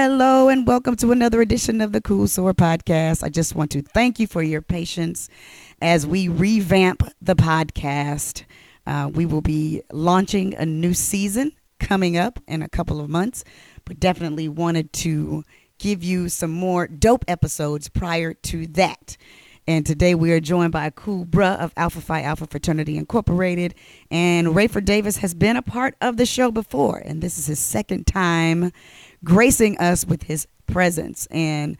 Hello and welcome to another edition of the Cool Soror podcast. I just want to thank you for your patience as we revamp the podcast. Uh, we will be launching a new season coming up in a couple of months, but definitely wanted to give you some more dope episodes prior to that. And today we are joined by cool bruh of Alpha Phi Alpha Fraternity Incorporated. And Rayford Davis has been a part of the show before, and this is his second time gracing us with his presence. And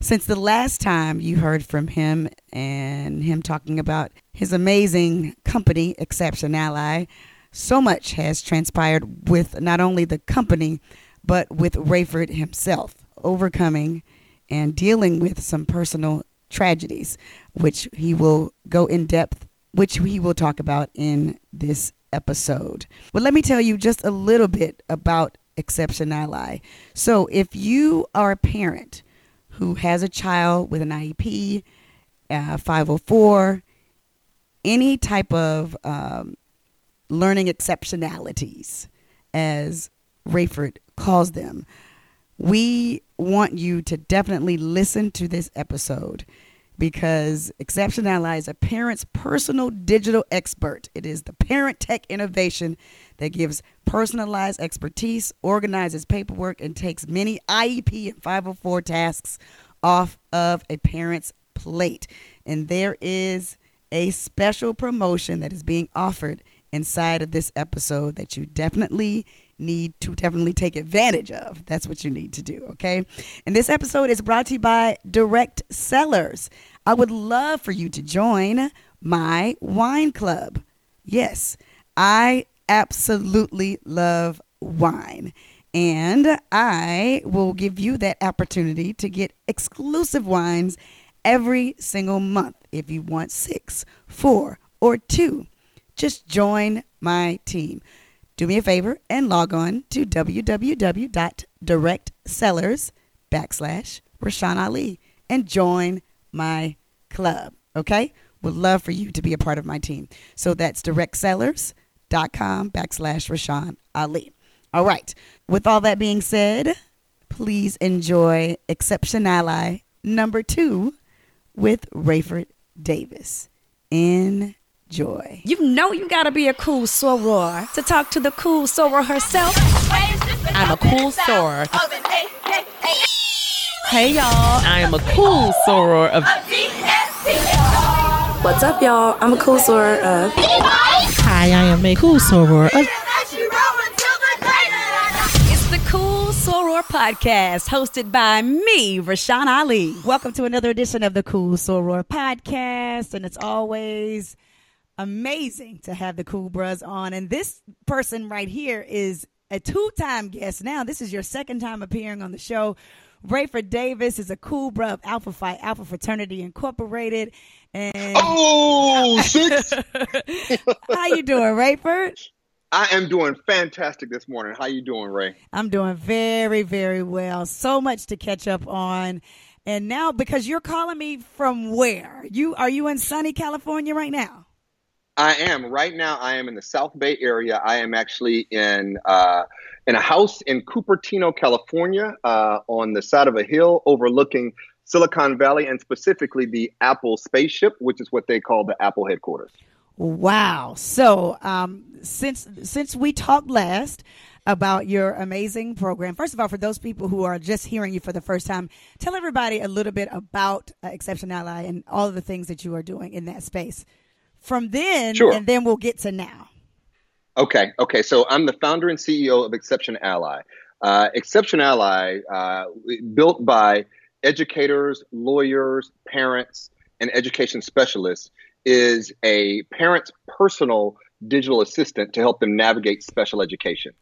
since the last time you heard from him and him talking about his amazing company, Exception Ally, so much has transpired with not only the company, but with Rayford himself, overcoming and dealing with some personal tragedies, which he will go in depth, which he will talk about in this episode. But let me tell you just a little bit about Exception Ally. So if you are a parent who has a child with an IEP, uh, 504, any type of um, learning exceptionalities, as Rayford calls them, we want you to definitely listen to this episode because Exception Ally is a parent's personal digital expert. It is the parent tech innovation that gives personalized expertise, organizes paperwork, and takes many IEP and 504 tasks off of a parent's plate. And there is a special promotion that is being offered inside of this episode that you definitely need to definitely take advantage of. That's what you need to do, okay? And this episode is brought to you by Direct Cellars. I would love for you to join my wine club. Yes, I absolutely love wine. And I will give you that opportunity to get exclusive wines every single month if you want six, four, or two. Just join my team do me a favor and log on to www.directcellars backslash Rashawn Ali and join my club. Okay? Would love for you to be a part of my team. So that's directcellars.com backslash Rashawn Ali. All right. With all that being said, please enjoy Exception Ally number two with Rayford Davis. In joy. You know you gotta be a cool soror to talk to the cool soror herself. I'm a cool soror. Hey y'all, I am a cool soror of. What's up, y'all? I'm a cool soror of. Hi, I am a cool soror of. It's the Cool Soror Podcast, hosted by me, Rashawn Ali. Welcome to another edition of the Cool Soror Podcast, and it's always amazing to have the Cool Bros on. And this person right here is a two time guest now. This is your second time appearing on the show. Rayford Davis is a cool bro of Alpha Phi Alpha Fraternity Incorporated. And oh, six. How you doing, Rayford? I am doing fantastic this morning. How you doing, Ray? I'm doing very, very well. So much to catch up on. And now because you're calling me from where? You are you in sunny California right now? I am right now. I am in the South Bay area. I am actually in uh, in a house in Cupertino, California, uh, on the side of a hill overlooking Silicon Valley and specifically the Apple spaceship, which is what they call the Apple headquarters. Wow! So um, since since we talked last about your amazing program, first of all, for those people who are just hearing you for the first time, tell everybody a little bit about uh, Exception Ally and all of the things that you are doing in that space from then, sure. and then we'll get to now. Okay, okay. So I'm the founder and CEO of Exception Ally. Uh, Exception Ally, uh, built by educators, lawyers, parents, and education specialists, is a parent's personal digital assistant to help them navigate special education.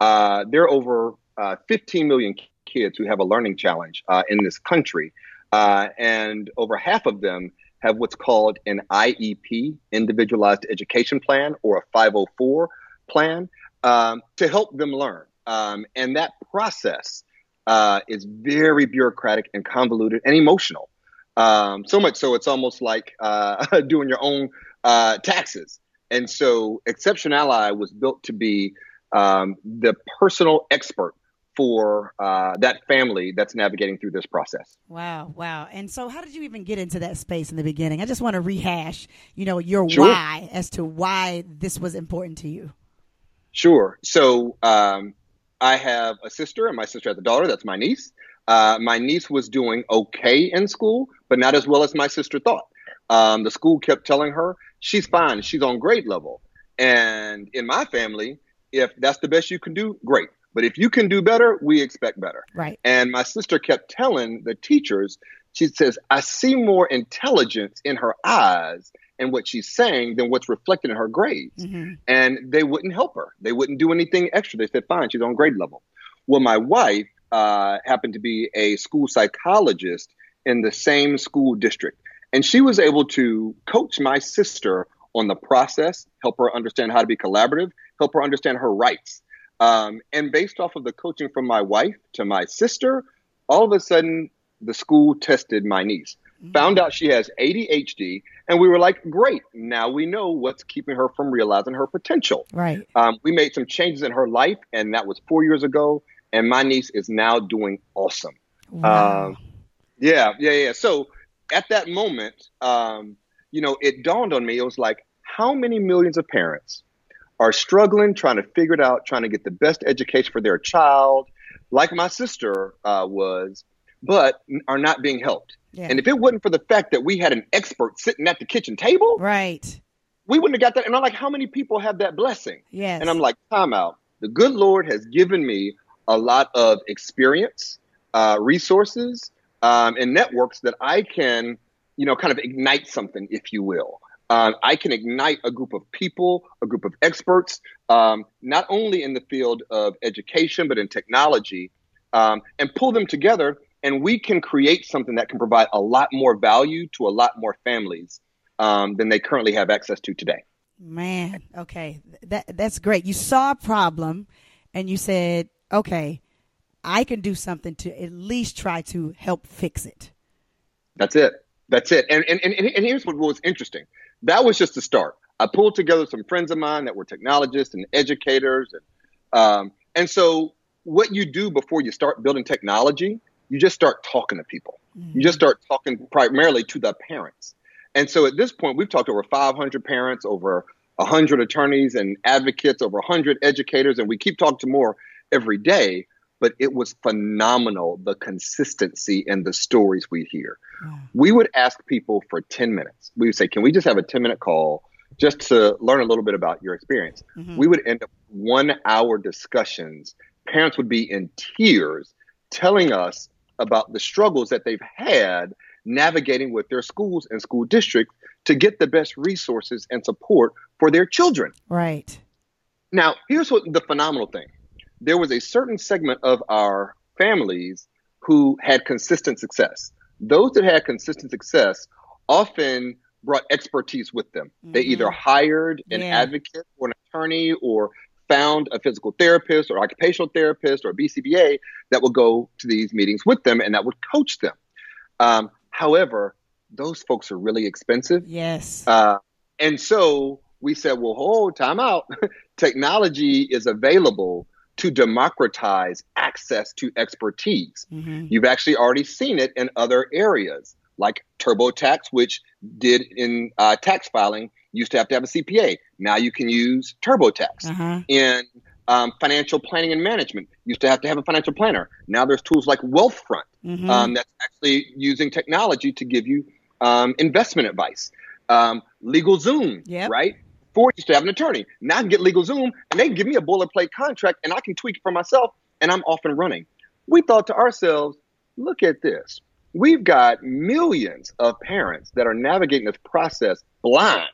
Uh, there are over uh, 15 million kids who have a learning challenge uh, in this country, uh, and over half of them have what's called an IEP, Individualized Education Plan, or a 504 plan um, to help them learn. Um, and that process uh, is very bureaucratic and convoluted and emotional. Um, so much so it's almost like uh, doing your own uh, taxes. And so Exception Ally was built to be um, the personal expert for uh, that family that's navigating through this process. Wow, wow. And so how did you even get into that space in the beginning? I just want to rehash, you know, your Sure. why as to why this was important to you. Sure. So um, I have a sister, and my sister has a daughter. That's my niece. Uh, my niece was doing okay in school, but not as well as my sister thought. Um, the school kept telling her she's fine, she's on grade level. And in my family, if that's the best you can do, great. But if you can do better, we expect better. Right. And my sister kept telling the teachers, she says, I see more intelligence in her eyes and what she's saying than what's reflected in her grades. Mhm. And they wouldn't help her. They wouldn't do anything extra. They said, fine, she's on grade level. Well, my wife uh, happened to be a school psychologist in the same school district. And she was able to coach my sister on the process, help her understand how to be collaborative, help her understand her rights. Um, and based off of the coaching from my wife to my sister, all of a sudden the school tested my niece, found out she has ADHD, and we were like, great, now we know what's keeping her from realizing her potential. Right. Um, we made some changes in her life, and that was four years ago, and my niece is now doing awesome. Wow. Um, yeah, yeah, yeah. So at that moment, um, you know, it dawned on me. It was like, how many millions of parents are struggling, trying to figure it out, trying to get the best education for their child, like my sister uh, was, but are not being helped. yeah. And if it wasn't for the fact that we had an expert sitting at the kitchen table, right. we wouldn't have got that. And I'm like, how many people have that blessing? Yes. And I'm like, time out. The good Lord has given me a lot of experience, uh, resources, um, and networks that I can, you know, kind of ignite something, if you will. Um, I can ignite a group of people, a group of experts, um, not only in the field of education, but in technology, um, and pull them together. And we can create something that can provide a lot more value to a lot more families um, than they currently have access to today. Man, okay. That that's great. You saw a problem and you said, "Okay, I can do something to at least try to help fix it." That's it. That's it. And and, and, and here's what was interesting. That was just the start. I pulled together some friends of mine that were technologists and educators, and um, and so what you do before you start building technology, you just start talking to people. You just start talking primarily to the parents. And so at this point, we've talked over 500 parents, over 100 attorneys and advocates, over 100 educators, and we keep talking to more every day. But it was phenomenal the consistency and the stories we hear. We would ask people for 10 minutes. We would say, Can we just have a 10 minute call just to learn a little bit about your experience? Mm-hmm. We would end up one hour discussions. Parents would be in tears telling us about the struggles that they've had navigating with their schools and school districts to get the best resources and support for their children. Right. Now, here's what the phenomenal thing. There was a certain segment of our families who had consistent success. Those that had consistent success often brought expertise with them. They either hired an Yeah. advocate or an attorney or found a physical therapist or occupational therapist or BCBA that would go to these meetings with them and that would coach them. Um, however, those folks are really expensive. Yes. Uh, and so we said, well, hold time out. Technology is available to democratize access to expertise. Mhm. You've actually already seen it in other areas, like TurboTax, which did in uh, tax filing, used to have to have a CPA. Now you can use TurboTax. Uh-huh. In um, financial planning and management, used to have to have a financial planner. Now there's tools like Wealthfront Mhm. um, that's actually using technology to give you um, investment advice. Um, LegalZoom, Yep. right? I used to have an attorney. Now I can get LegalZoom and they can give me a boilerplate contract and I can tweak it for myself and I'm off and running. We thought to ourselves, look at this. We've got millions of parents that are navigating this process blind.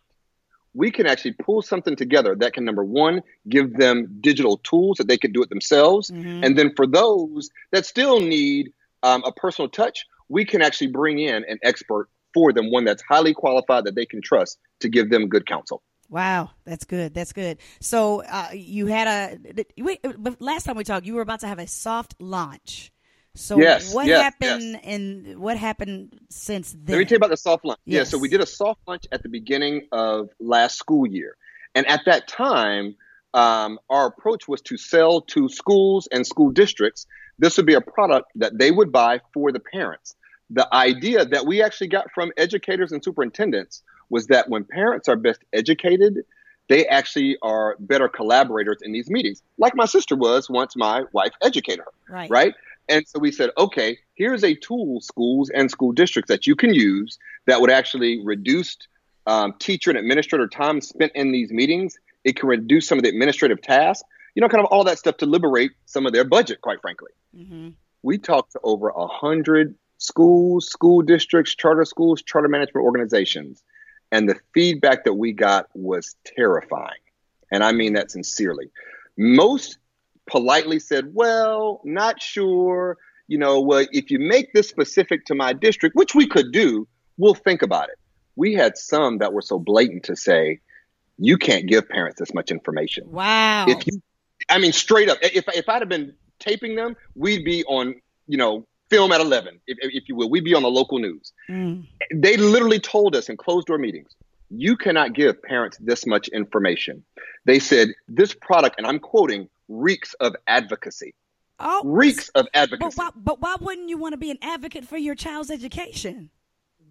We can actually pull something together that can, number one, give them digital tools that they can do it themselves. Mhm. And then for those that still need um, a personal touch, we can actually bring in an expert for them, one that's highly qualified that they can trust to give them good counsel. Wow, that's good. That's good. So uh, you had a wait, but last time we talked, you were about to have a soft launch. So Yes, what yes, happened and what happened since then? Let me tell you about the soft lunch. Yeah, so we did a soft lunch at the beginning of last school year. And at that time, um, our approach was to sell to schools and school districts. This would be a product that they would buy for the parents. The idea that we actually got from educators and superintendents was that when parents are best educated, they actually are better collaborators in these meetings, like my sister was once my wife educated her. Right. Right. And so we said, okay, here's a tool, schools and school districts that you can use that would actually reduce um, teacher and administrator time spent in these meetings. It can reduce some of the administrative tasks, you know, kind of all that stuff to liberate some of their budget, quite frankly. Mm-hmm. We talked to over a hundred schools, school districts, charter schools, charter management organizations, and the feedback that we got was terrifying. And I mean that sincerely. Most politely said, Well, not sure. You know, well, if you make this specific to my district, which we could do, we'll think about it. We had some that were so blatant to say, You can't give parents this much information. Wow. If you, I mean, straight up, if, if I'd have been taping them, we'd be on, you know, film at 11, if, if you will. We'd be on the local news. Mm. They literally told us in closed door meetings, you cannot give parents this much information. They said, this product, and I'm quoting, reeks of advocacy. Oh, Reeks of But advocacy. why, but why wouldn't you want to be an advocate for your child's education?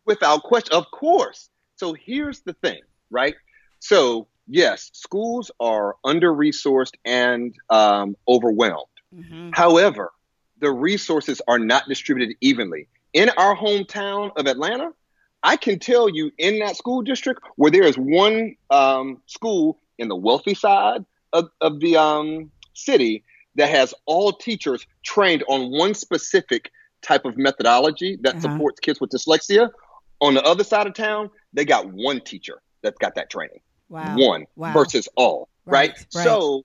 Without question, of course. So here's the thing, right? So, yes, schools are under resourced and um, overwhelmed. Mm-hmm. However, the resources are not distributed evenly. In our hometown of Atlanta, I can tell you in that school district where there is one um, school in the wealthy side of, of the um, city that has all teachers trained on one specific type of methodology that Uh-huh. supports kids with dyslexia. On the other side of town, they got one teacher that's got that training Wow. one Wow. versus all, right? Right, right. So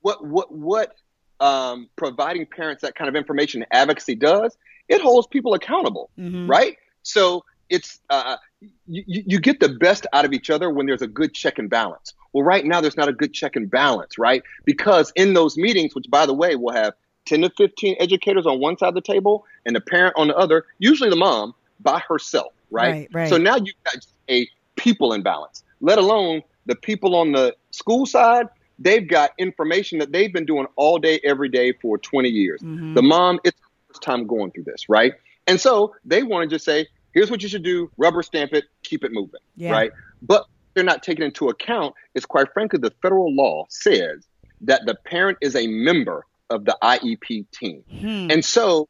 what what what um, providing parents that kind of information advocacy does, it holds people accountable, Mhm. right? So it's uh, you, you you get the best out of each other when there's a good check and balance. Well, right now there's not a good check and balance, right? Because in those meetings, which by the way will have 10 to 15 educators on one side of the table and the parent on the other, usually the mom by herself, right? Right, right. So now you've got a people imbalance, let alone the people on the school side. They've got information that they've been doing all day, every day for 20 years. Mhm. The mom, it's her first time going through this, right? And so they want to just say, here's what you should do, rubber stamp it, keep it moving, Yeah. right? But they're not taking into account is quite frankly, the federal law says that the parent is a member of the IEP team. Hmm. And so,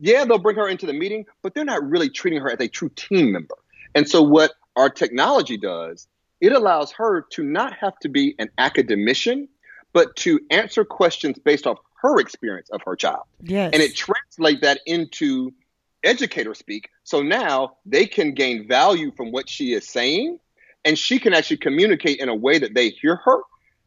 yeah, they'll bring her into the meeting, but they're not really treating her as a true team member. And so, what our technology does, it allows her to not have to be an academician, but to answer questions based off her experience of her child. yes. And it translates that into educator speak. So now they can gain value from what she is saying, and she can actually communicate in a way that they hear her,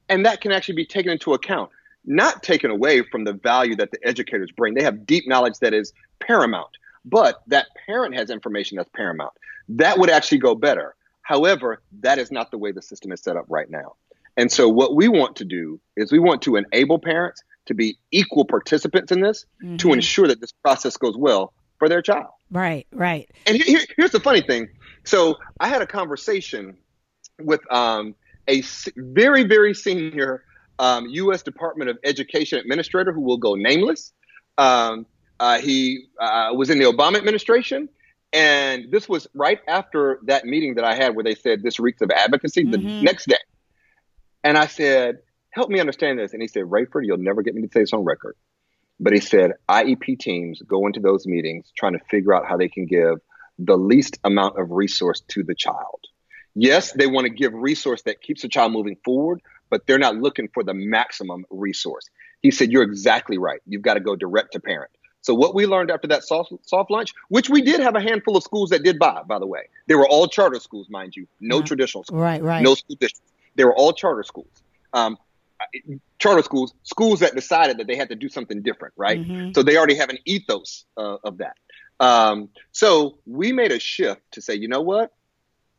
and that can actually be taken into account, not taken away from the value that the educators bring. They have deep knowledge that is paramount, but that parent has information that's paramount. That would actually go better. However, that is not the way the system is set up right now. And so, what we want to do is we want to enable parents to be equal participants in this to Mhm. ensure that this process goes well for their child. right, right. And here, here- here's the funny thing. So I had a conversation with um, a very, very senior um, U.S. Department of Education administrator who will go nameless. Um, uh, he uh, was in the Obama administration. And this was right after that meeting that I had where they said this reeks of advocacy the Mhm. next day. And I said, help me understand this. And he said, Rayford, you'll never get me to say this on record. But he said IEP teams go into those meetings trying to figure out how they can give the least amount of resource to the child. Yes, they want to give resource that keeps the child moving forward, but they're not looking for the maximum resource. He said, You're exactly right. You've got to go direct to parent. So what we learned after that soft, soft launch, which we did have a handful of schools that did buy, by the way, they were all charter schools, mind you, no Yeah. traditional schools, Right, right. no school districts. They were all charter schools. Um, charter schools, schools that decided that they had to do something different, right? Mhm. So they already have an ethos uh, of that. Um, so we made a shift to say, you know what?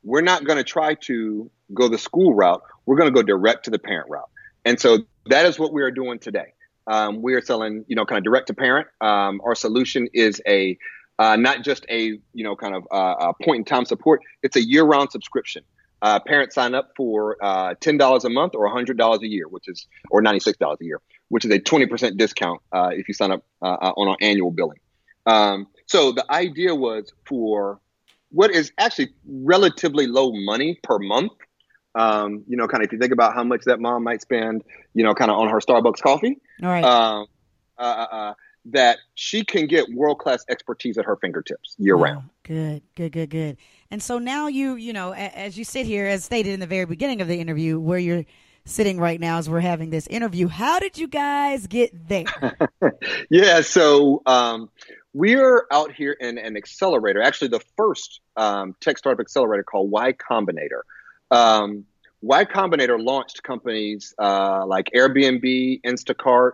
We're not going to try to go the school route. We're going to go direct to the parent route. And so that is what we are doing today. Um, we are selling, you know, kind of direct to parent. Um, our solution is a uh, not just a, you know, kind of uh, point in time support. It's a year round subscription. Uh, parents sign up for uh, ten dollars a month or hundred dollars a year, which is or ninety six dollars a year, which is a twenty percent discount uh, if you sign up on our annual billing. Um, so the idea was for what is actually relatively low money per month. Um, you know, kind of if you think about how much that mom might spend, you know, kind of on her Starbucks coffee. All right. Um, uh, uh, uh, that she can get world class expertise at her fingertips year Wow. round. Good, good, good, good. And so now you, you know, as you sit here, as stated in the very beginning of the interview, where you're sitting right now as we're having this interview, how did you guys get there? Yeah, so um, we're out here in an accelerator, actually the first um, tech startup accelerator called Y Combinator. Um, y Combinator launched companies uh, like Airbnb, Instacart,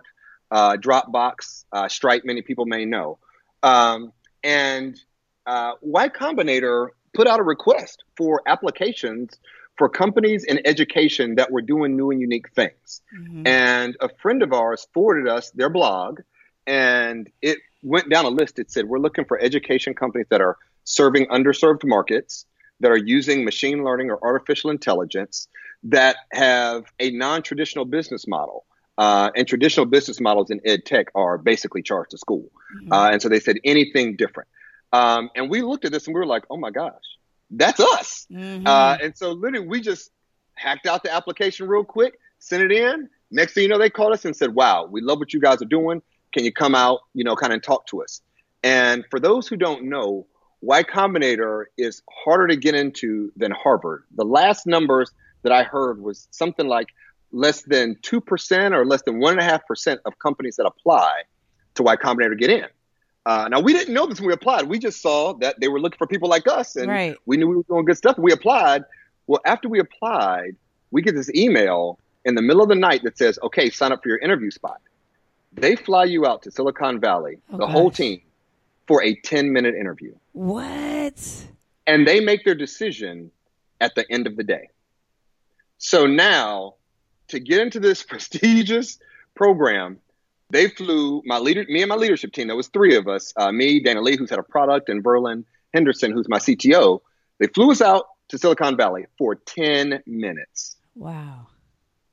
uh, Dropbox, uh, Stripe. Many people may know, um, and uh, Y Combinator put out a request for applications for companies in education that were doing new and unique things. Mhm. And a friend of ours forwarded us their blog, and it went down a list. It said, We're looking for education companies that are serving underserved markets, that are using machine learning or artificial intelligence, that have a non traditional business model. Uh, and traditional business models in ed tech are basically charged to school. Uh, and so they said anything different. Um, and we looked at this and we were like, oh my gosh, that's us. Mhm. Uh, and so literally we just hacked out the application real quick, sent it in. Next thing you know, they called us and said, wow, we love what you guys are doing. Can you come out, you know, kind of talk to us? And for those who don't know, Y Combinator is harder to get into than Harvard. The last numbers that I heard was something like less than 2% or less than 1.5% of companies that apply to Y Combinator get in. Uh, now, we didn't know this when we applied. We just saw that they were looking for people like us, and Right. we knew we were doing good stuff. We applied. Well, after we applied, we get this email in the middle of the night that says, okay, sign up for your interview spot. They fly you out to Silicon Valley, Oh, the whole team, for a 10 minute interview. What? And they make their decision at the end of the day. So now, to get into this prestigious program, they flew my leader, me and my leadership team. There was three of us: uh, me, Dana Lee, who's had a product, and Verlin Henderson, who's my CTO. They flew us out to Silicon Valley for ten minutes, Wow.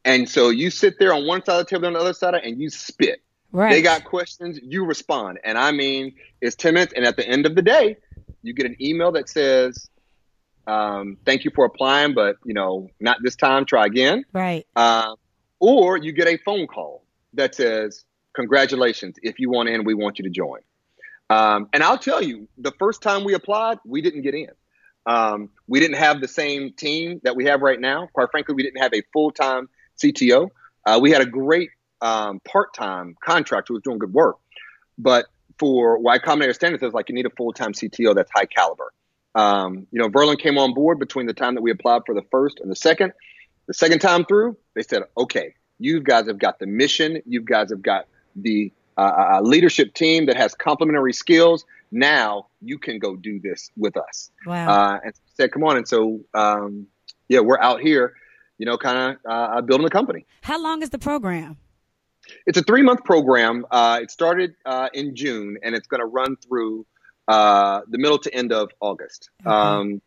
and so you sit there on one side of the table, on the other side, and you spit. Right. They got questions, you respond, and I mean, it's ten minutes, and at the end of the day, you get an email that says, um, "Thank you for applying, but you know, not this time. Try again." right. Uh, or you get a phone call that says, Congratulations, if you want in, we want you to join. Um, and I'll tell you, the first time we applied, we didn't get in. Um, we didn't have the same team that we have right now. Quite frankly, we didn't have a full time CTO. Uh, we had a great um, part time contractor who was doing good work. But for Y Combinator standards, it's like you need a full time CTO that's high caliber. Um, you know, Verlin came on board between the time that we applied for the first and the second. The second time through, they said, okay, you guys have got the mission. You guys have got the uh, uh, leadership team that has complementary skills. Now you can go do this with us. Wow. Uh, and said, come on. And so, um, yeah, we're out here, you know, kind of uh, building the company. How long is the program? It's a three month program. Uh, it started uh, in June and it's going to run through uh, the middle to end of August. Um,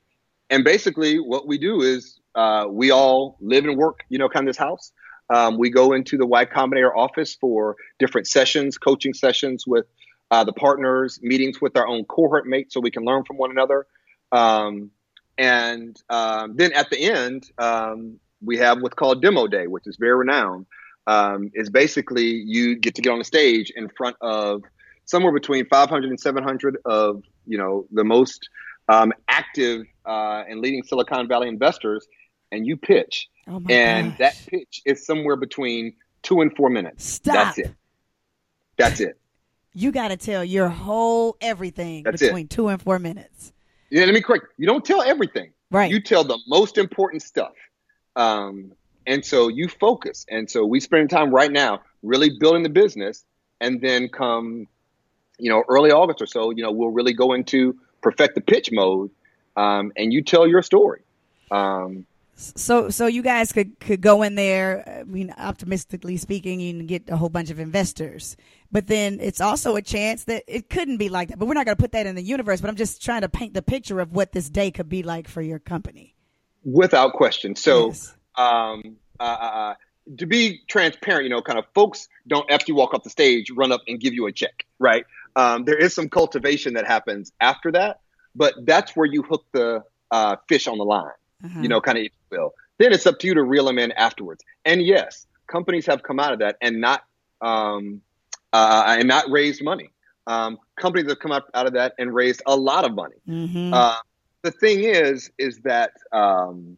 and basically, what we do is uh, we all live and work, you know, kind of this house. Um, we go into the Y Combinator office for different sessions, coaching sessions with uh, the partners, meetings with our own cohort mates so we can learn from one another. Um, and um, then at the end, um, we have what's called Demo Day, which is very renowned. Um, is basically you get to get on the stage in front of somewhere between 500 and 700 of you know the most um, active uh, and leading Silicon Valley investors, and you pitch. Oh my and gosh. that pitch is somewhere between two and four minutes. Stop. That's it. That's it. You got to tell your whole everything That's it. between two and four minutes. Yeah, let me correct. You don't tell everything. Right. You tell the most important stuff. Um, and so you focus. And so we spend time right now really building the business. And then come, you know, early August or so, you know, we'll really go into perfect the pitch mode. Um, and you tell your story. Um, So, so you guys could could go in there. I mean, optimistically speaking, you can get a whole bunch of investors. But then it's also a chance that it couldn't be like that. But we're not going to put that in the universe. But I'm just trying to paint the picture of what this day could be like for your company. without question. So, Yes. Um, uh, uh, to be transparent, you know, kind of folks don't after you walk off the stage run up and give you a check, right? Um, there is some cultivation that happens after that, but that's where you hook the uh, fish on the line, Uh-huh. you know, kind of if you will. Then it's up to you to reel them in afterwards. And yes, companies have come out of that and not um, uh, and not raised money. Um, companies have come up out of that and raised a lot of money. Mhm. Uh, the thing is, is that um,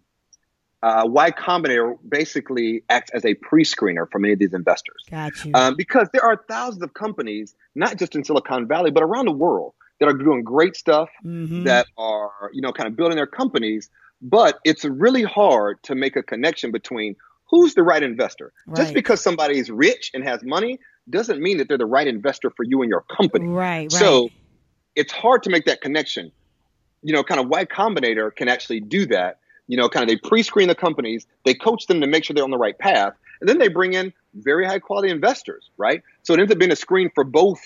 uh, Y Combinator basically acts as a pre-screener for many of these investors, Got you. um, because there are thousands of companies, not just in Silicon Valley, but around the world, that are doing great stuff, Mhm. that are you know kind of building their companies. But it's really hard to make a connection between who's the right investor. Right. Just because somebody is rich and has money doesn't mean that they're the right investor for you and your company. Right, right. So it's hard to make that connection. You know, kind of Y Combinator can actually do that. You know, kind of they pre-screen the companies, they coach them to make sure they're on the right path, and then they bring in very high quality investors, right? So it ends up being a screen for both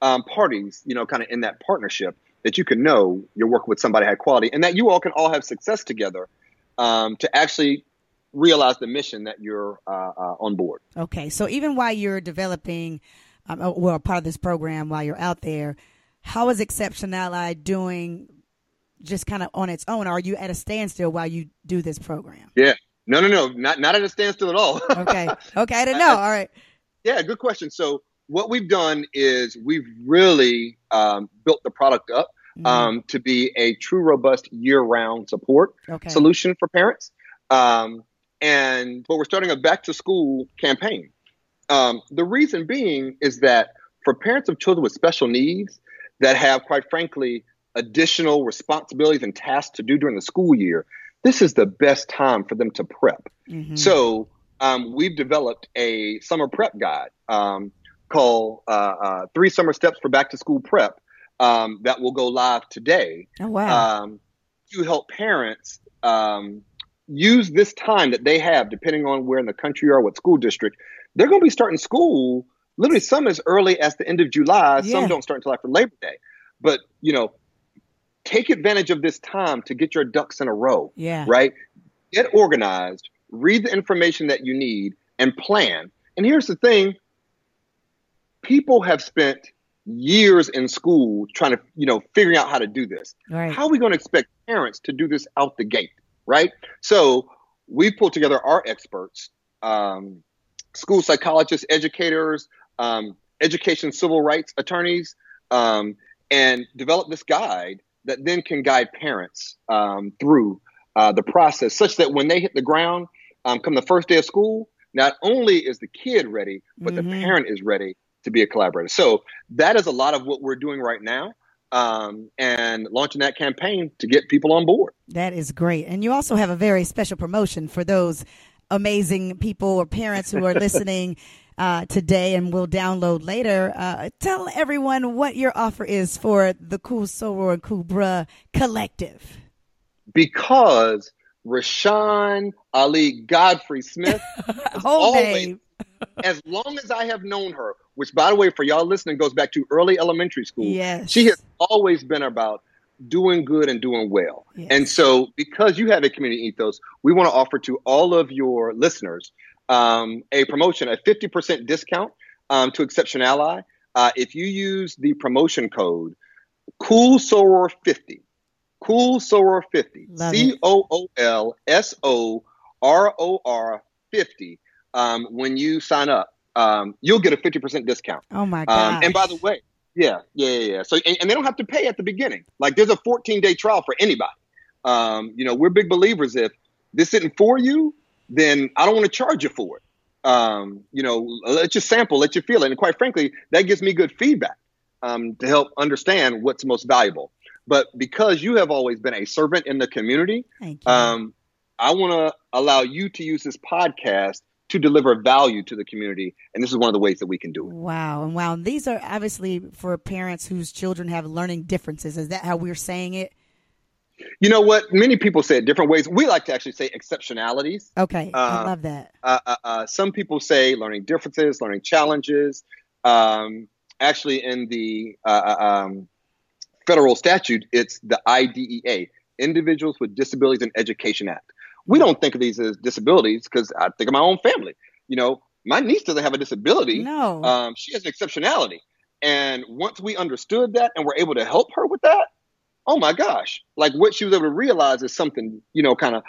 um, parties. You know, kind of in that partnership that you can know you're working with somebody high quality, and that you all can all have success together um, to actually realize the mission that you're uh, uh, on board. Okay, so even while you're developing, um, uh, well, part of this program, while you're out there, how is Exception Ally doing? Just kind of on its own. Are you at a standstill while you do this program? Yeah. No, no, no, not not at a standstill at all. Okay, okay, I didn't know. All right, Yeah, good question. So what we've done is we've really um, built the product up Mhm. um, to be a true, robust, year-round support okay, solution for parents. Um, and but we're starting a back-to-school campaign. Um, the reason being is that for parents of children with special needs that have, quite frankly, additional responsibilities and tasks to do during the school year, this is the best time for them to prep. Mhm. So um, we've developed a summer prep guide um, called uh, uh, Three Summer Steps for Back to School Prep um, that will go live today oh wow, um, to help parents um, use this time that they have, depending on where in the country you are, what school district. They're going to be starting school literally some as early as the end of July. Yeah. Some don't start until after Labor Day. But, you know, take advantage of this time to get your ducks in a row yeah, right? Get organized, read the information that you need, and plan. And here's the thing people have spent years in school trying to, you know, figuring out how to do this. right, How are we going to expect parents to do this out the gate, right? So we pulled together our experts, um, school psychologists, educators, um, education civil rights attorneys, um, and developed this guide that then can guide parents um, through uh, the process, such that when they hit the ground, um, come the first day of school, not only is the kid ready, but Mhm. the parent is ready to be a collaborator. So that is a lot of what we're doing right now um, and launching that campaign to get people on board. that is great. And you also have a very special promotion for those amazing people or parents who are listening uh, today and will download later. Uh, tell everyone what your offer is for the Cool Soror and Cool Bruh Collective. Because Rashawn Ali Godfrey Smith, always- name. as long as I have known her, which by the way, for y'all listening, goes back to early elementary school, Yes. she has always been about doing good and doing well. Yes. And so, because you have a community ethos, we want to offer to all of your listeners um, a promotion, a 50% discount um, to Exception Ally. Uh, if you use the promotion code Cool Soror 50, Cool Soror 50, Love C. O O L S O R O R 50, um, when you sign up, um, you'll get a 50% discount. Oh my God. Um, and by the way, yeah, yeah, yeah. yeah. So, and, and they don't have to pay at the beginning. Like, there's a 14 day trial for anybody. Um, you know, we're big believers. If this isn't for you, then I don't want to charge you for it. Um, you know, let you sample, let you feel it. And quite frankly, that gives me good feedback um, to help understand what's most valuable. But because you have always been a servant in the community, um, I want to allow you to use this podcast to deliver value to the community. And this is one of the ways that we can do it. Wow. And wow. These are obviously for parents whose children have learning differences. Is that how we're saying it? You know what? Many people say it different ways. We like to actually say exceptionalities. Okay. I Uh, love that. Uh, uh, uh, some people say learning differences, learning challenges. Um, actually, in the uh, uh, um, federal statute, it's the IDEA, Individuals with Disabilities in Education Act. We don't think of these as disabilities because I think of my own family. You know, my niece doesn't have a disability. No. Um, she has an exceptionality. And once we understood that and were able to help her with that, oh my gosh, like what she was able to realize is something, you know, kind of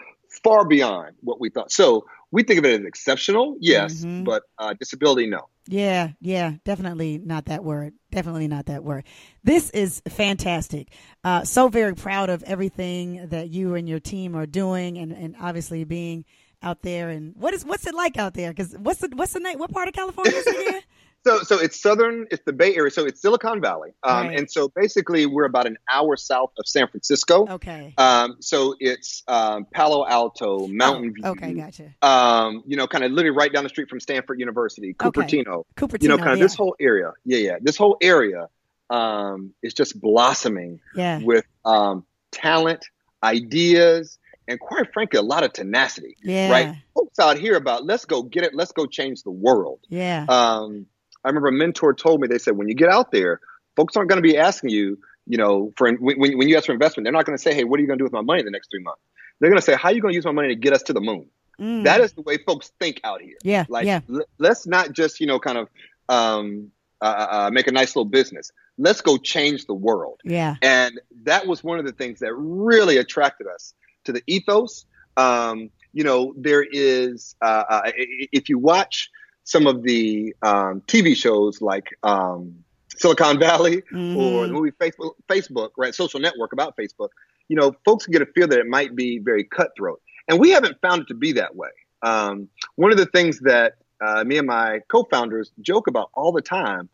far beyond what we thought. So we think of it as exceptional, yes, Mhm. but uh, disability, no. Yeah, yeah, definitely not that word. Definitely not that word. This is fantastic. Uh, so very proud of everything that you and your team are doing, and, and obviously being out there. And what is what's it like out there? Because what's the what's the name? What part of California is it again? So, so it's southern. It's the Bay Area. So it's Silicon Valley. Um, Right. And so basically, we're about an hour south of San Francisco. Okay. Um, so it's um, Palo Alto, Mountain View. Oh, okay, gotcha. Um, you know, kind of literally right down the street from Stanford University, Okay. Cupertino. Cupertino. You know, kind of yeah. this whole area. Yeah, yeah. This whole area um, is just blossoming Yeah. with um, talent, ideas, and quite frankly, a lot of tenacity. Yeah. Right? Folks out here about let's go get it, let's go change the world. Yeah. Um, I remember a mentor told me they said when you get out there, folks aren't going to be asking you, you know, for when, when when you ask for investment, they're not going to say, hey, what are you going to do with my money in the next three months? They're going to say, how are you going to use my money to get us to the moon? Mm. That is the way folks think out here. yeah. Like, yeah. l- let's not just, you know, kind of um, uh, uh, make a nice little business. Let's go change the world. Yeah. And that was one of the things that really attracted us to the ethos. Um, you know, there is, uh, uh, if you watch some of the um, TV shows like um, Silicon Valley or Mhm. the movie Facebook, Facebook, right, social network about Facebook, you know, folks get a feel that it might be very cutthroat. And we haven't found it to be that way. Um, one of the things that uh, me and my co-founders joke about all the time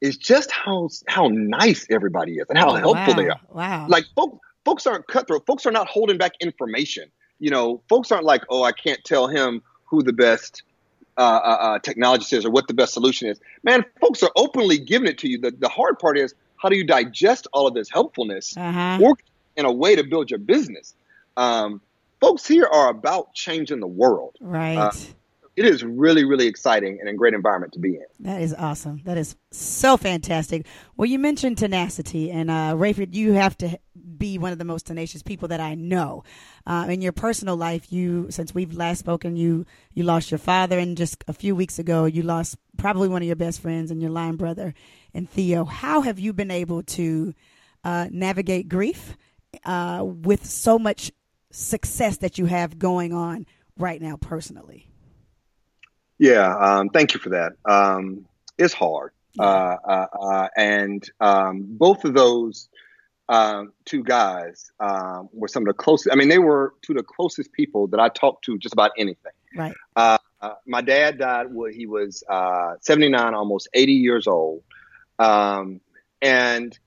is just how how nice everybody is and how helpful they are. Wow. Like folks, folks aren't cutthroat. Folks are not holding back information. You know, folks aren't like, oh, I can't tell him who the best uh, uh, uh, technologist is or what the best solution is. Man, folks are openly giving it to you. The the hard part is how do you digest all of this helpfulness uh-huh. work in a way to build your business. Um, folks here are about changing the world. Right. uh, It is really, really exciting and a great environment to be in. That is awesome. That is so fantastic. Well, you mentioned tenacity, and uh, Rayford, you have to be one of the most tenacious people that I know. Uh, in your personal life, you since we've last spoken, you you lost your father, and just a few weeks ago, you lost probably one of your best friends and your line brother, and Theo. How have you been able to uh, navigate grief uh, with so much success that you have going on right now, personally? Yeah, um, thank you for that. Um, it's hard. Uh, uh, uh, and um, both of those um, two guys um, were some of the closest. I mean, they were two of the closest people that I talked to just about anything. Right. Uh, uh, my dad died when he was uh, 79, almost 80 years old. Um, and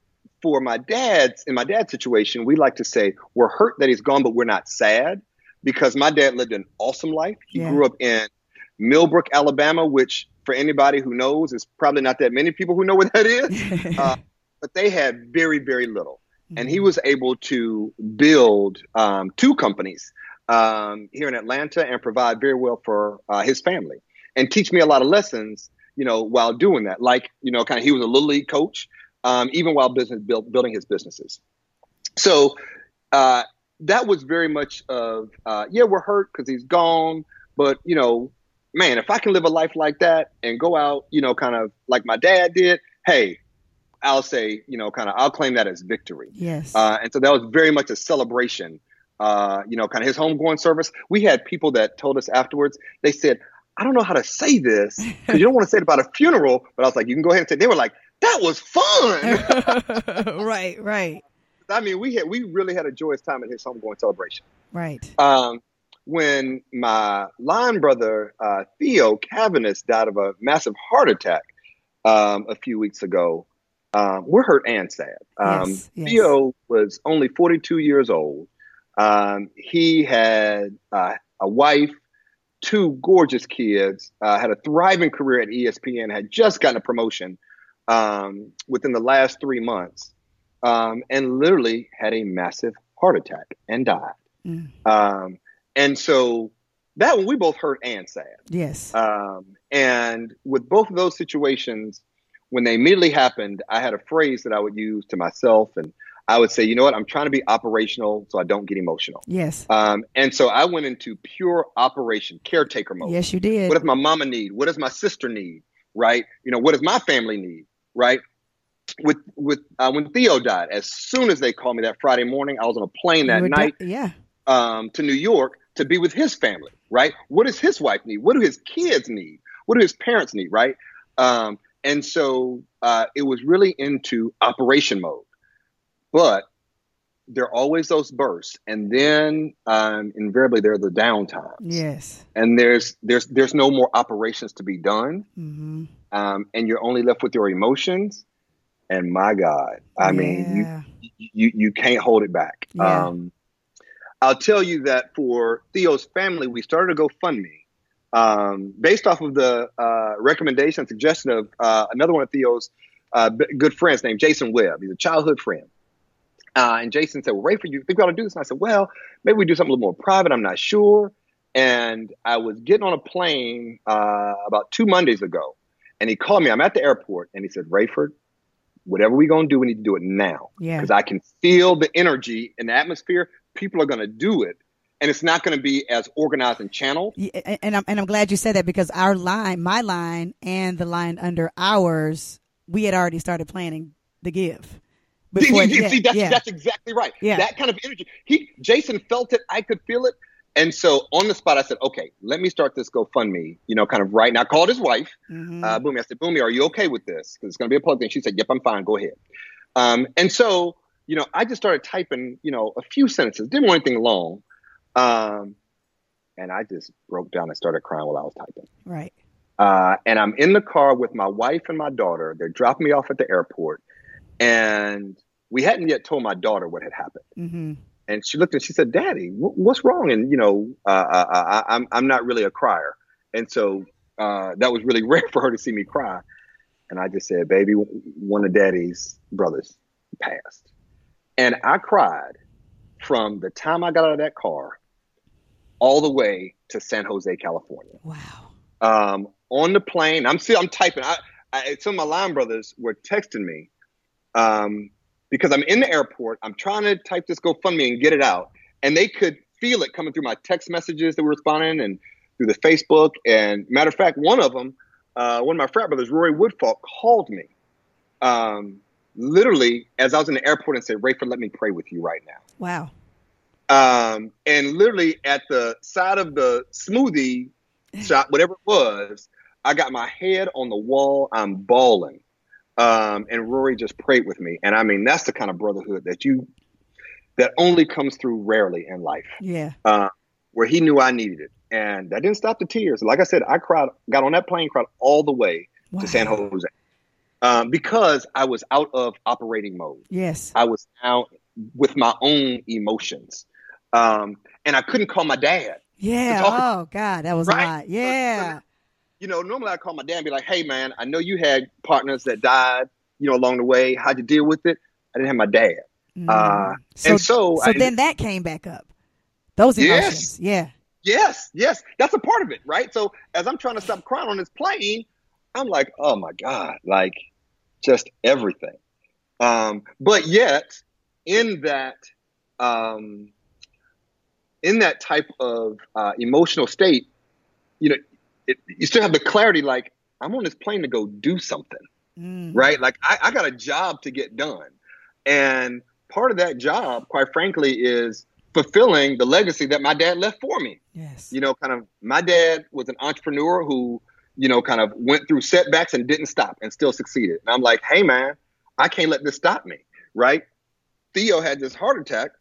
for my dad's, in my dad's situation, we like to say we're hurt that he's gone, but we're not sad because my dad lived an awesome life. He Yeah. grew up in Millbrook, Alabama, which for anybody who knows is probably not that many people who know what that is. Uh, but they had very, very little. And he was able to build um, two companies um, here in Atlanta and provide very well for uh, his family and teach me a lot of lessons, you know, while doing that. Like, you know, kind of he was a little league coach, um, even while business build, building his businesses. So uh, that was very much of, uh, yeah, we're hurt because he's gone, but you know, man, if I can live a life like that and go out, you know, kind of like my dad did, hey, I'll say, you know, kind of, I'll claim that as victory. yes. Uh, and so that was very much a celebration. Uh, you know, kind of his homegoing service. We had people that told us afterwards. They said, "I don't know how to say this because you don't want to say it about a funeral." But I was like, "You can go ahead and say." They were like, "That was fun." right, right, I mean, we had we really had a joyous time at his homegoing celebration. right. Um, when my line brother uh, Theo Cavanis died of a massive heart attack um, a few weeks ago, um, we're hurt and sad. Um, Yes, yes. Theo was only 42 years old. Um, he had uh, a wife, two gorgeous kids, uh, had a thriving career at ESPN, had just gotten a promotion um, within the last three months, um, and literally had a massive heart attack and died. Mm. And so that one we both hurt and sad. Yes. Um, and with both of those situations, when they immediately happened, I had a phrase that I would use to myself, and I would say, you know what, I'm trying to be operational so I don't get emotional. Yes. Um, and so I went into pure operation, caretaker mode. Yes, you did. What does my mama need? What does my sister need? Right? You know, what does my family need? Right? With with uh, when Theo died, as soon as they called me that Friday morning, I was on a plane that night yeah. um, to New York to be with his family. Right? What does his wife need? What do his kids need? What do his parents need? Right? Um, and so uh, it was really into operation mode, but there are always those bursts, and then um, invariably there are the downtimes Yes. and there's there's there's no more operations to be done Mm-hmm. um, and you're only left with your emotions and my god i mean you, you you can't hold it back Yeah. um, i'll tell you that for theo's family we started a gofundme um, based off of the uh, recommendation suggestion of uh, another one of theo's uh, b- good friends named jason webb he's a childhood friend uh, and Jason said, "Well, Ray, for you think we ought to do this?" And I said, "Well, maybe we do something a little more private. I'm not sure." And I was getting on a plane uh, about two Mondays ago, and he called me. I'm at the airport, and he said, "Rayford, whatever we're gonna do, we need to do it now Yeah. because I can feel the energy and the atmosphere. People are gonna do it, and it's not gonna be as organized and channeled." Yeah, and I'm and I'm glad you said that because our line, my line, and the line under ours, we had already started planning the give. Before- See, yeah, see, that's, yeah. that's exactly right. Yeah. That kind of energy. He, Jason felt it. I could feel it. And so on the spot, I said, okay, let me start this GoFundMe, you know, kind of right now. I called his wife, Mhm. uh, Boomy. I said, Boomy, are you okay with this? Because it's going to be a plug thing. She said, yep, I'm fine. Go ahead. Um, and so, you know, I just started typing, you know, a few sentences, didn't want anything long. Um, and I just broke down and started crying while I was typing. right. Uh, and I'm in the car with my wife and my daughter. They're dropping me off at the airport. And we hadn't yet told my daughter what had happened. hmm And she looked and she said, Daddy, wh- what's wrong? And, you know, uh, uh, uh, I, I'm, I'm not really a crier. And so uh, that was really rare for her to see me cry. And I just said, Baby, one of Daddy's brothers passed. And I cried from the time I got out of that car all the way to San Jose, California Wow. um, on the plane. I'm still I'm typing. I, I some of my line brothers were texting me um, because I'm in the airport. I'm trying to type this GoFundMe and get it out, and they could feel it coming through my text messages that were responding and through the Facebook. And matter of fact, one of them, uh, one of my frat brothers, Rory Woodfall, called me. Um, literally as I was in the airport and said, Rayford, let me pray with you right now. Wow. Um, and literally at the side of the smoothie shop, whatever it was, I got my head on the wall. I'm bawling. Um, and Rory just prayed with me. And I mean, that's the kind of brotherhood that you, that only comes through rarely in life, Yeah. uh, where he knew I needed it. And that didn't stop the tears. Like I said, I cried, got on that plane, cried all the way Wow. to San Jose um, because I was out of operating mode. Yes. I was out with my own emotions. Um, and I couldn't call my dad. Yeah. Oh God, that was Right? a lot. Yeah. You know, normally I call my dad and be like, hey, man, I know you had partners that died, you know, along the way. How'd you deal with it? I didn't have my dad. Uh, Mm. so, and so, so I- then that came back up. Those Yes. emotions. Yeah. Yes, yes, that's a part of it, right? So as I'm trying to stop crying on this plane, I'm like, oh my God, like just everything. Um, but yet, in that, um, in that type of uh, emotional state, you know, it, you still have the clarity. Like I'm on this plane to go do something, Mm. right? Like I, I got a job to get done, and part of that job, quite frankly, is fulfilling the legacy that my dad left for me Yes. you know, kind of my dad was an entrepreneur who, you know, kind of went through setbacks and didn't stop and still succeeded. And I'm like, hey man, I can't let this stop me, right? Theo had this heart attack.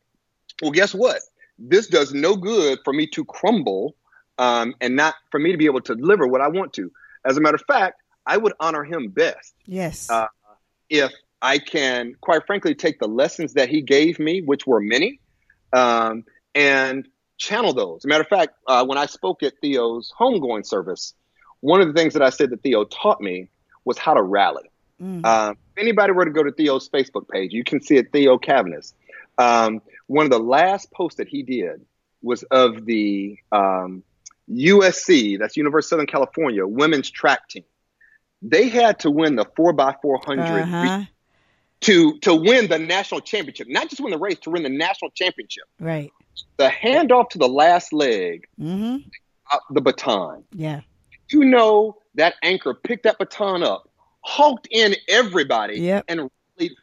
Well, guess what? This does no good for me to crumble um, and not for me to be able to deliver what I want to. As a matter of fact, I would honor him best Yes. Uh, if I can, quite frankly, take the lessons that he gave me, which were many, um, and channel those. As a matter of fact, uh, when I spoke at Theo's homegoing service, one of the things that I said that Theo taught me was how to rally. Mm. Um, if anybody were to go to Theo's Facebook page, you can see it, Theo Cavanis. Um, one of the last posts that he did was of the um, USC, that's University of Southern California, women's track team. They had to win the 4x400 Uh-huh. to to win the national championship, not just win the race, to win the national championship. Right. The handoff to the last leg, Mm-hmm. uh, the baton. Yeah. You know that anchor picked that baton up, hulked in everybody, Yep. and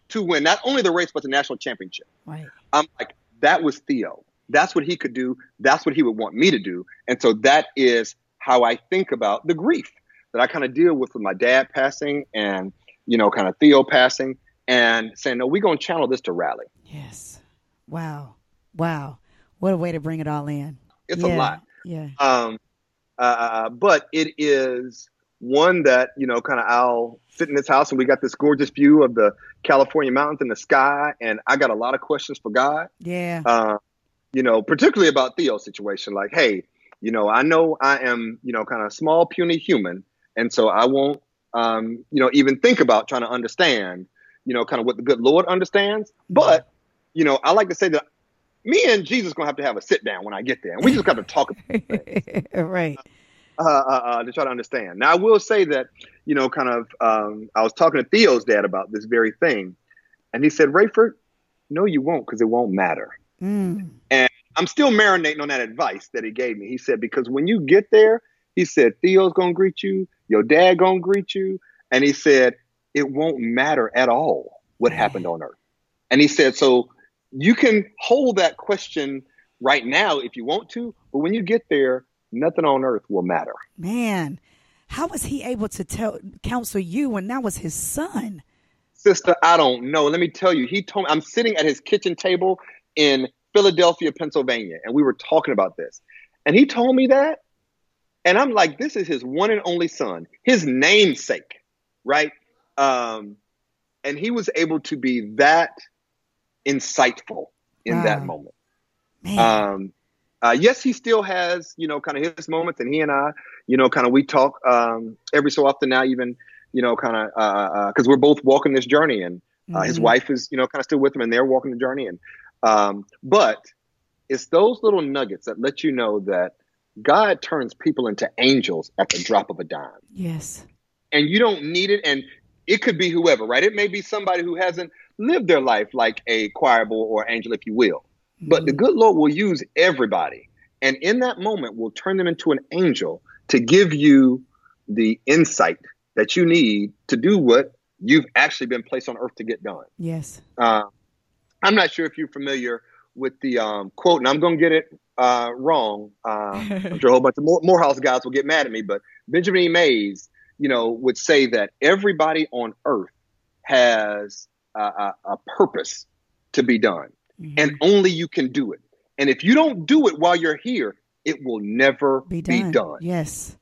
to win not only the race but the national championship. Right. I'm like, that was Theo. That's what he could do. That's what he would want me to do. And so that is how I think about the grief that I kind of deal with with my dad passing and, you know, kind of Theo passing and saying, no, we're going to channel this to rally. Yes. Wow. Wow. What a way to bring it all in. It's yeah. a lot. Yeah. Um, uh, but it is one that, you know, kind of I'll sit in this house and we got this gorgeous view of the California mountains and the sky. And I got a lot of questions for God. Yeah. uh, you know, particularly about Theo's situation. Like, hey, you know, I know I am, you know, kind of small, puny human, and so I won't, um, you know, even think about trying to understand, you know, kind of what the good Lord understands. But, you know, I like to say that me and Jesus gonna have to have a sit down when I get there, and we just got to talk right. uh, uh, uh, to try to understand. Now, I will say that, you know, kind of, um, I was talking to Theo's dad about this very thing, and he said, Rayford, no, you won't, because it won't matter. Mm. I'm still marinating on that advice that he gave me. He said, because when you get there, he said, Theo's gonna greet you, your dad gonna greet you, and he said, it won't matter at all what happened on earth. And he said, so you can hold that question right now if you want to, but when you get there, nothing on earth will matter. Man, how was he able to tell counsel you when that was his son? Sister, I don't know. Let me tell you, he told me I'm sitting at his kitchen table in Philadelphia, Pennsylvania, and we were talking about this. And he told me that. And I'm like, this is his one and only son, his namesake, right? Um, and he was able to be that insightful in that moment. Um, uh, yes, he still has, you know, kind of his moments, and he and I, you know, kind of we talk um, every so often now, even, you know, kind of because we're both walking this journey, and uh, his Mhm. wife is, you know, kind of still with him, and they're walking the journey, and um, but it's those little nuggets that let you know that God turns people into angels at the drop of a dime yes. and you don't need it. And it could be whoever, right? It may be somebody who hasn't lived their life like a choir boy or angel, if you will. But the good Lord will use everybody. And in that moment, will turn them into an angel to give you the insight that you need to do what you've actually been placed on earth to get done. Yes. Uh, I'm not sure if you're familiar with the um, quote, and I'm going to get it uh, wrong. Uh, I'm sure a whole bunch of More- Morehouse guys will get mad at me, but Benjamin E. Mays, you know, would say that everybody on earth has a, a, a purpose to be done, Mhm. and only you can do it. And if you don't do it while you're here, it will never be be done. done. Yes.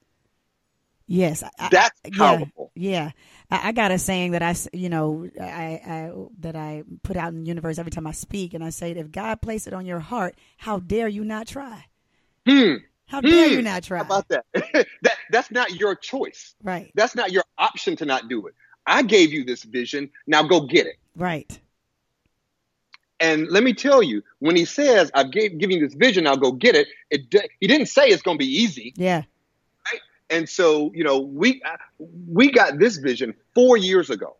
Yes. I- That's yeah, powerful. Yeah, I, I got a saying that I, you know, I, I that I put out in the universe every time I speak, and I say, if God placed it on your heart, how dare you not try? Hmm. How dare Hmm. you not try? How about that? that that's not your choice. right, That's not your option to not do it. I gave you this vision. Now go get it. right, And let me tell you, when he says, "I've gave, given you this vision, now go get it," it he didn't say it's going to be easy. yeah, And so, you know, we we got this vision four years ago,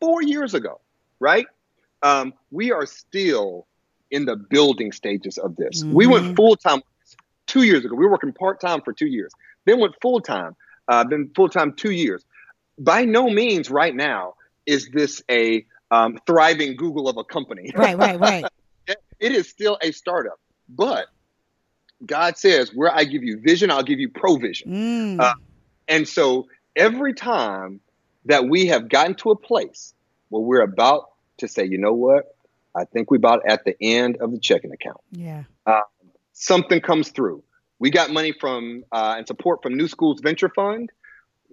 four years ago, right? Um, we are still in the building stages of this. We Mhm. went full time two years ago. We were working part time for two years, then went full time. Uh, been full time two years. By no means, right now, is this a um, thriving Google of a company. right, right, right. it is still a startup, but God says, "Where I give you vision, I'll give you provision." Mm, Uh, And so every time that we have gotten to a place where we're about to say, you know what, I think we're about at the end of the checking account, yeah, something comes through. We got money from uh, and support from NewSchools Venture Fund.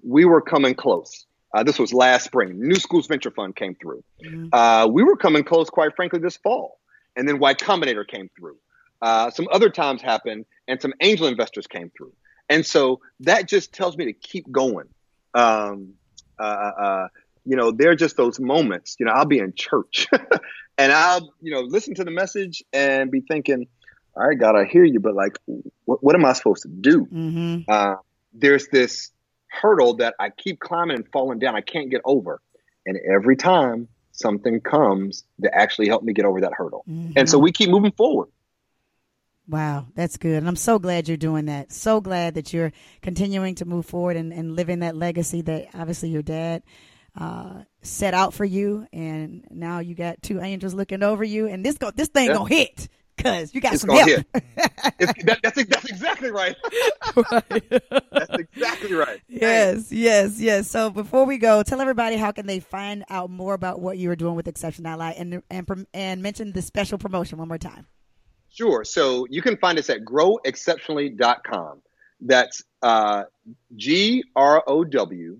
We were coming close. Uh, this was last spring. NewSchools Venture Fund came through. Mhm. Uh, we were coming close, quite frankly, this fall. And then Y Combinator came through. Uh, some other times happened, and some angel investors came through. And so that just tells me to keep going. Um, uh, uh, you know, they're just those moments. You know, I'll be in church and I'll, you know, listen to the message and be thinking, all right, God, I hear you, but like, what, what am I supposed to do? hmm uh, there's this hurdle that I keep climbing and falling down. I can't get over. And every time something comes to actually help me get over that hurdle. And so we keep moving forward. Wow, that's good. And I'm so glad you're doing that. So glad that you're continuing to move forward and, and living that legacy that obviously your dad uh, set out for you. And now you got two angels looking over you. And this go this thing Yeah. gonna hit because you got It's some help. That, that's, that's exactly right. that's exactly right. Yes, yes, yes. So before we go, tell everybody how can they find out more about what you are doing with Exceptionally and and and mention the special promotion one more time. Sure. So you can find us at growexceptionally.com. That's uh, G R O W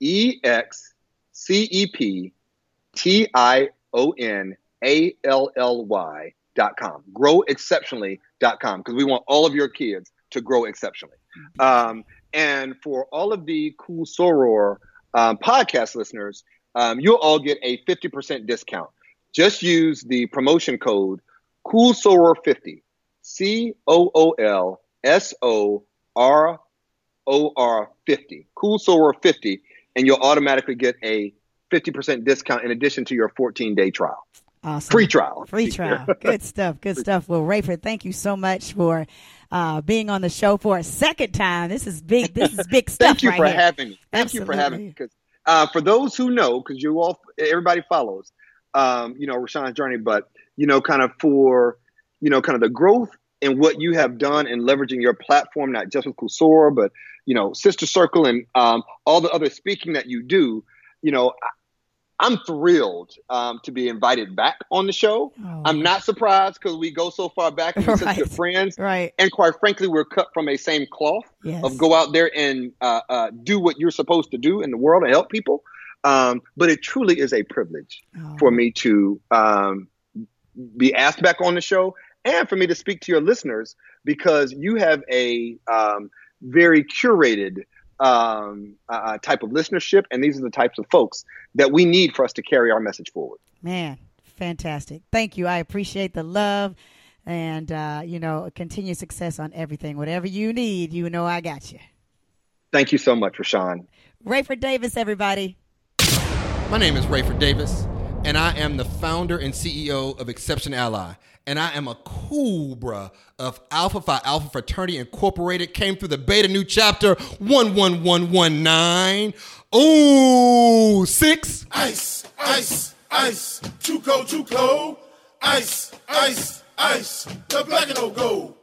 E X C E P T I O N A L L Y dot com. Growexceptionally.com because we want all of your kids to grow exceptionally. Um, and for all of the cool Soror um, podcast listeners, um, you'll all get a 50% discount. Just use the promotion code Cool Soror 50. C O O L S O R O R 50. Cool Soror 50. And you'll automatically get a 50% discount in addition to your 14 day trial. Awesome. Free trial. Free trial. Good stuff. Good stuff. Well, Rayford, thank you so much for uh, being on the show for a second time. This is big. This is big stuff Thank you right for here. having me. Thank you for having me. Because uh, for those who know, because you all, everybody follows, um, you know, Rashawn's journey, but you know, kind of for, you know, kind of the growth and what you have done in leveraging your platform, not just with Cool Soror, but you know, Sister Circle and um, all the other speaking that you do. You know, I, I'm thrilled um, to be invited back on the show. Oh. I'm not surprised because we go so far back and we're such Right. good friends. Right. And quite frankly, we're cut from a same cloth Yes. of go out there and uh, uh, do what you're supposed to do in the world and help people. Um, but it truly is a privilege Oh. for me to um, be asked back on the show and for me to speak to your listeners because you have a um, very curated um, uh, type of listenership, and these are the types of folks that we need for us to carry our message forward. Man, fantastic. Thank you. I appreciate the love and, uh, you know, continued success on everything. Whatever you need, you know I got you. Thank you so much, Rashawn. Rayford Davis, everybody. My name is Rayford Davis, and I am the founder and CEO of Exceptionally. And I am a cobra of Alpha Phi Alpha Fraternity Incorporated. Came through the beta Nu chapter 11119. Ooh, six. Ice, ice, ice, too cold, too cold. Ice, ice, ice, the black and old gold.